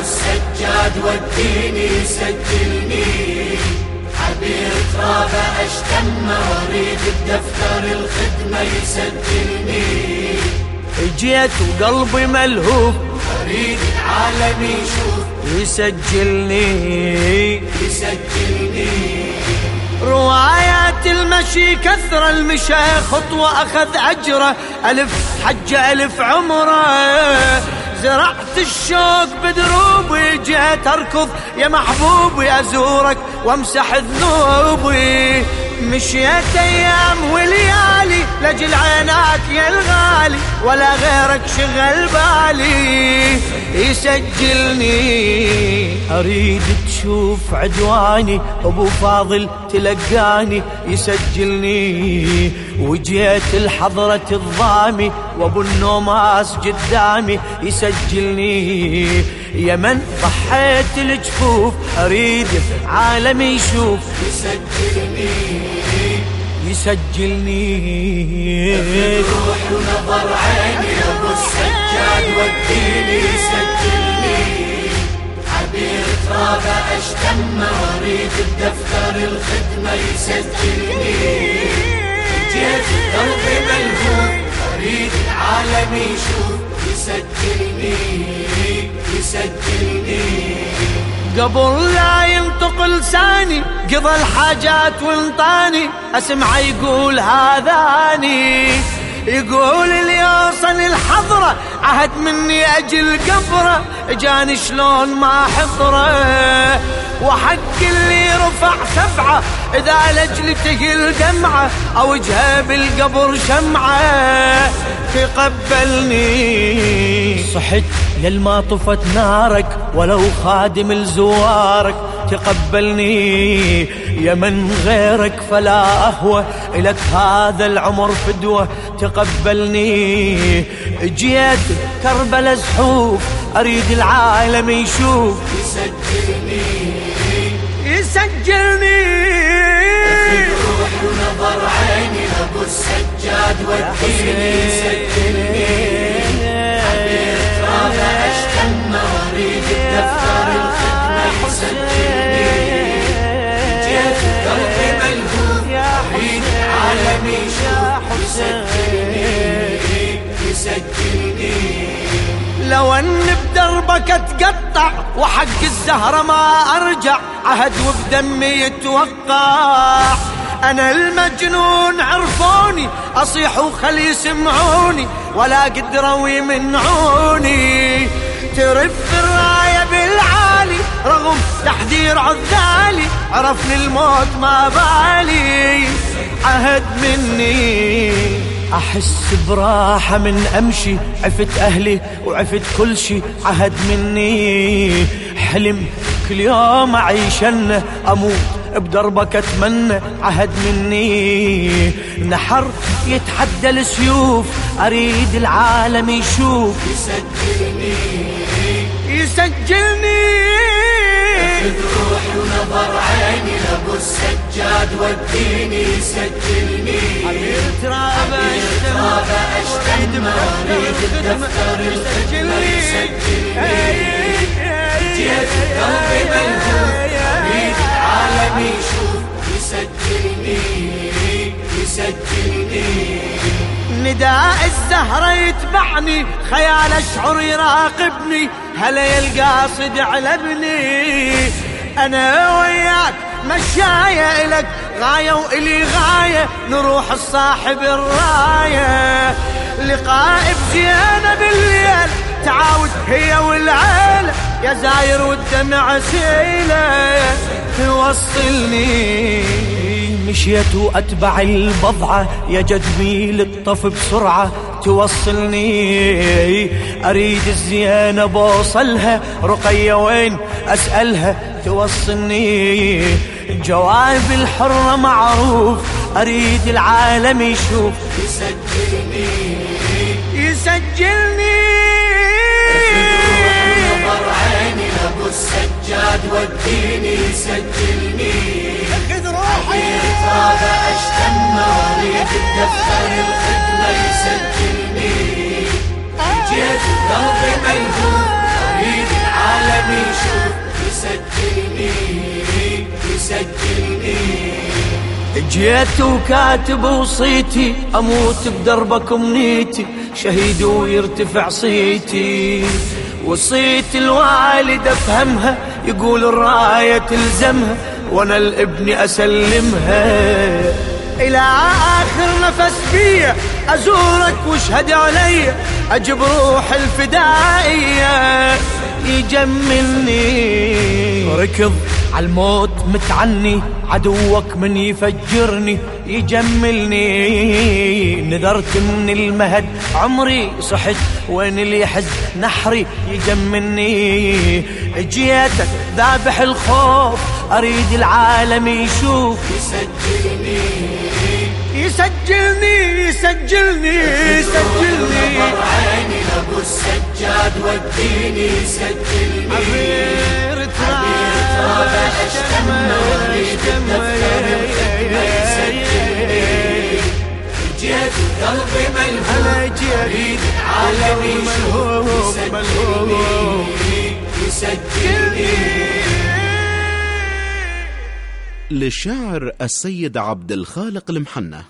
السجاد وديني سجلني. عبير ترابه أشتم واريد الدفتر الخدمة يسجلني. جيت وقلبي ملهوف. اريد العالم يشوف يسجلني. يسجلني. روايات المشي كثر المشى خطوة أخذ أجره. ألف حجة ألف عمره. زرعت الشوق بدروبي جيت أركض. يا محبوبي أزورك وامسح ذنوبي مشيت أيام وليالي لجل عيناك يا الغالي ولا غيرك شغل بالي. يسجلني أريد تشوف عدواني أبو فاضل تلقاني يسجلني. وجيت الحضرة الضامي وأبو النوماس قدامي يسجلني. يا من ضحيت الجفوف أريد عالمي يشوف. يسجلني. يسجلني. روح ونظر عيني اشتم واريد الدفتر الخدمة يسجلني. جيت قلبي ملهوف اريد العالم يشوف يسجلني يسجلني. قبل لا ينطق لساني قضى الحاجات وانطاني أسمع يقول هذاني. يقول اللي يوصل الحضرة عهد مني أجل قبره جاني شلون ما حضره وحق اللي رفع سبعة إذا لجلته الدمعة أو وجهه بالقبر شمعة. تقبلني صحت للما طفت نارك ولو خادم لزوارك. تقبلني يا من غيرك فلا أهوى إلك هذا العمر فدوة تقبلني. جيت كربلا زحوف أريد العالم يشوف. يسجلني. يسجلني. روح ونظر عيني أبو السجاد وديني يسجلني. يسجلني يسجلني. لو أن بدربك اتقطع وحق الزهرة ما أرجع عهد وبدمي يتوقع. أنا المجنون عرفوني أصيح وخلي يسمعوني ولا قدروا يمنعوني ترف الراية بالعالي رغم تحذير عذالي عرفني الموت ما بالي. عهد مني. أحس براحة من أمشي. عفت أهلي وعفت كل شي. عهد مني. حلم كل يوم اعيشنه أموت بدربك أتمنى. عهد مني. نحر يتحدى السيوف. أريد العالم يشوف. يسجلني. يسجلني. روح ونظر عيني ابو السجاد وديني يسجلني ترابه ترابه اشتم واريد الدفتر الخدمة يسجلني جيت قلبي ملهوف اريد العالم يشوف يسجلني يسجلني نداء الزهرة يتبعني خيال أشعر يراقبني. هلا يا القاصد على ابني. أنا وياك مشاية إلك غاية وإلي غاية نروح الصاحب الراية. لقاء بزينة بالليل تعاود هي والعيلة يا زاير والدمع سيلة. توصلني. مشيت واتبع البضعة يا جدمي للطف بسرعة توصلني. أريد الزينة بوصلها رقية وين أسألها توصلني. جواب الحرة معروف أريد العالم يشوف. يسجلني. يسجلني. دفتر الخدمة يسجلني جيت الدرب ملهوف أريد العالم يشوف يسجلني يسجلني جيت وكاتب وصيتي أموت بدربك منيتي شهيد ويرتفع صيتي. وصيت الوالد أفهمها يقول الراية تلزمها وأنا الابن أسلمها. إلى آخر نفس بيا أزورك واشهد علي أجيب روح الفدائية يجملني. ركض عالموت متعني عدوك من يفجرني يجملني. نذرت من المهد عمري صحت وين اللي يحز نحري يجملني. جيتك ذابح الخوف أريد العالم يشوف يسجلني. يسجلني يسجلني يسجلني عيني لابو السجاد وديني سجلني. عبير تراب اشتم واريد الدفتر الختمة يسجلني جيت قلبي ملهوف اريد العالم يشوف يسجلني يسجلني للشاعر السيد عبد الخالق المحنة.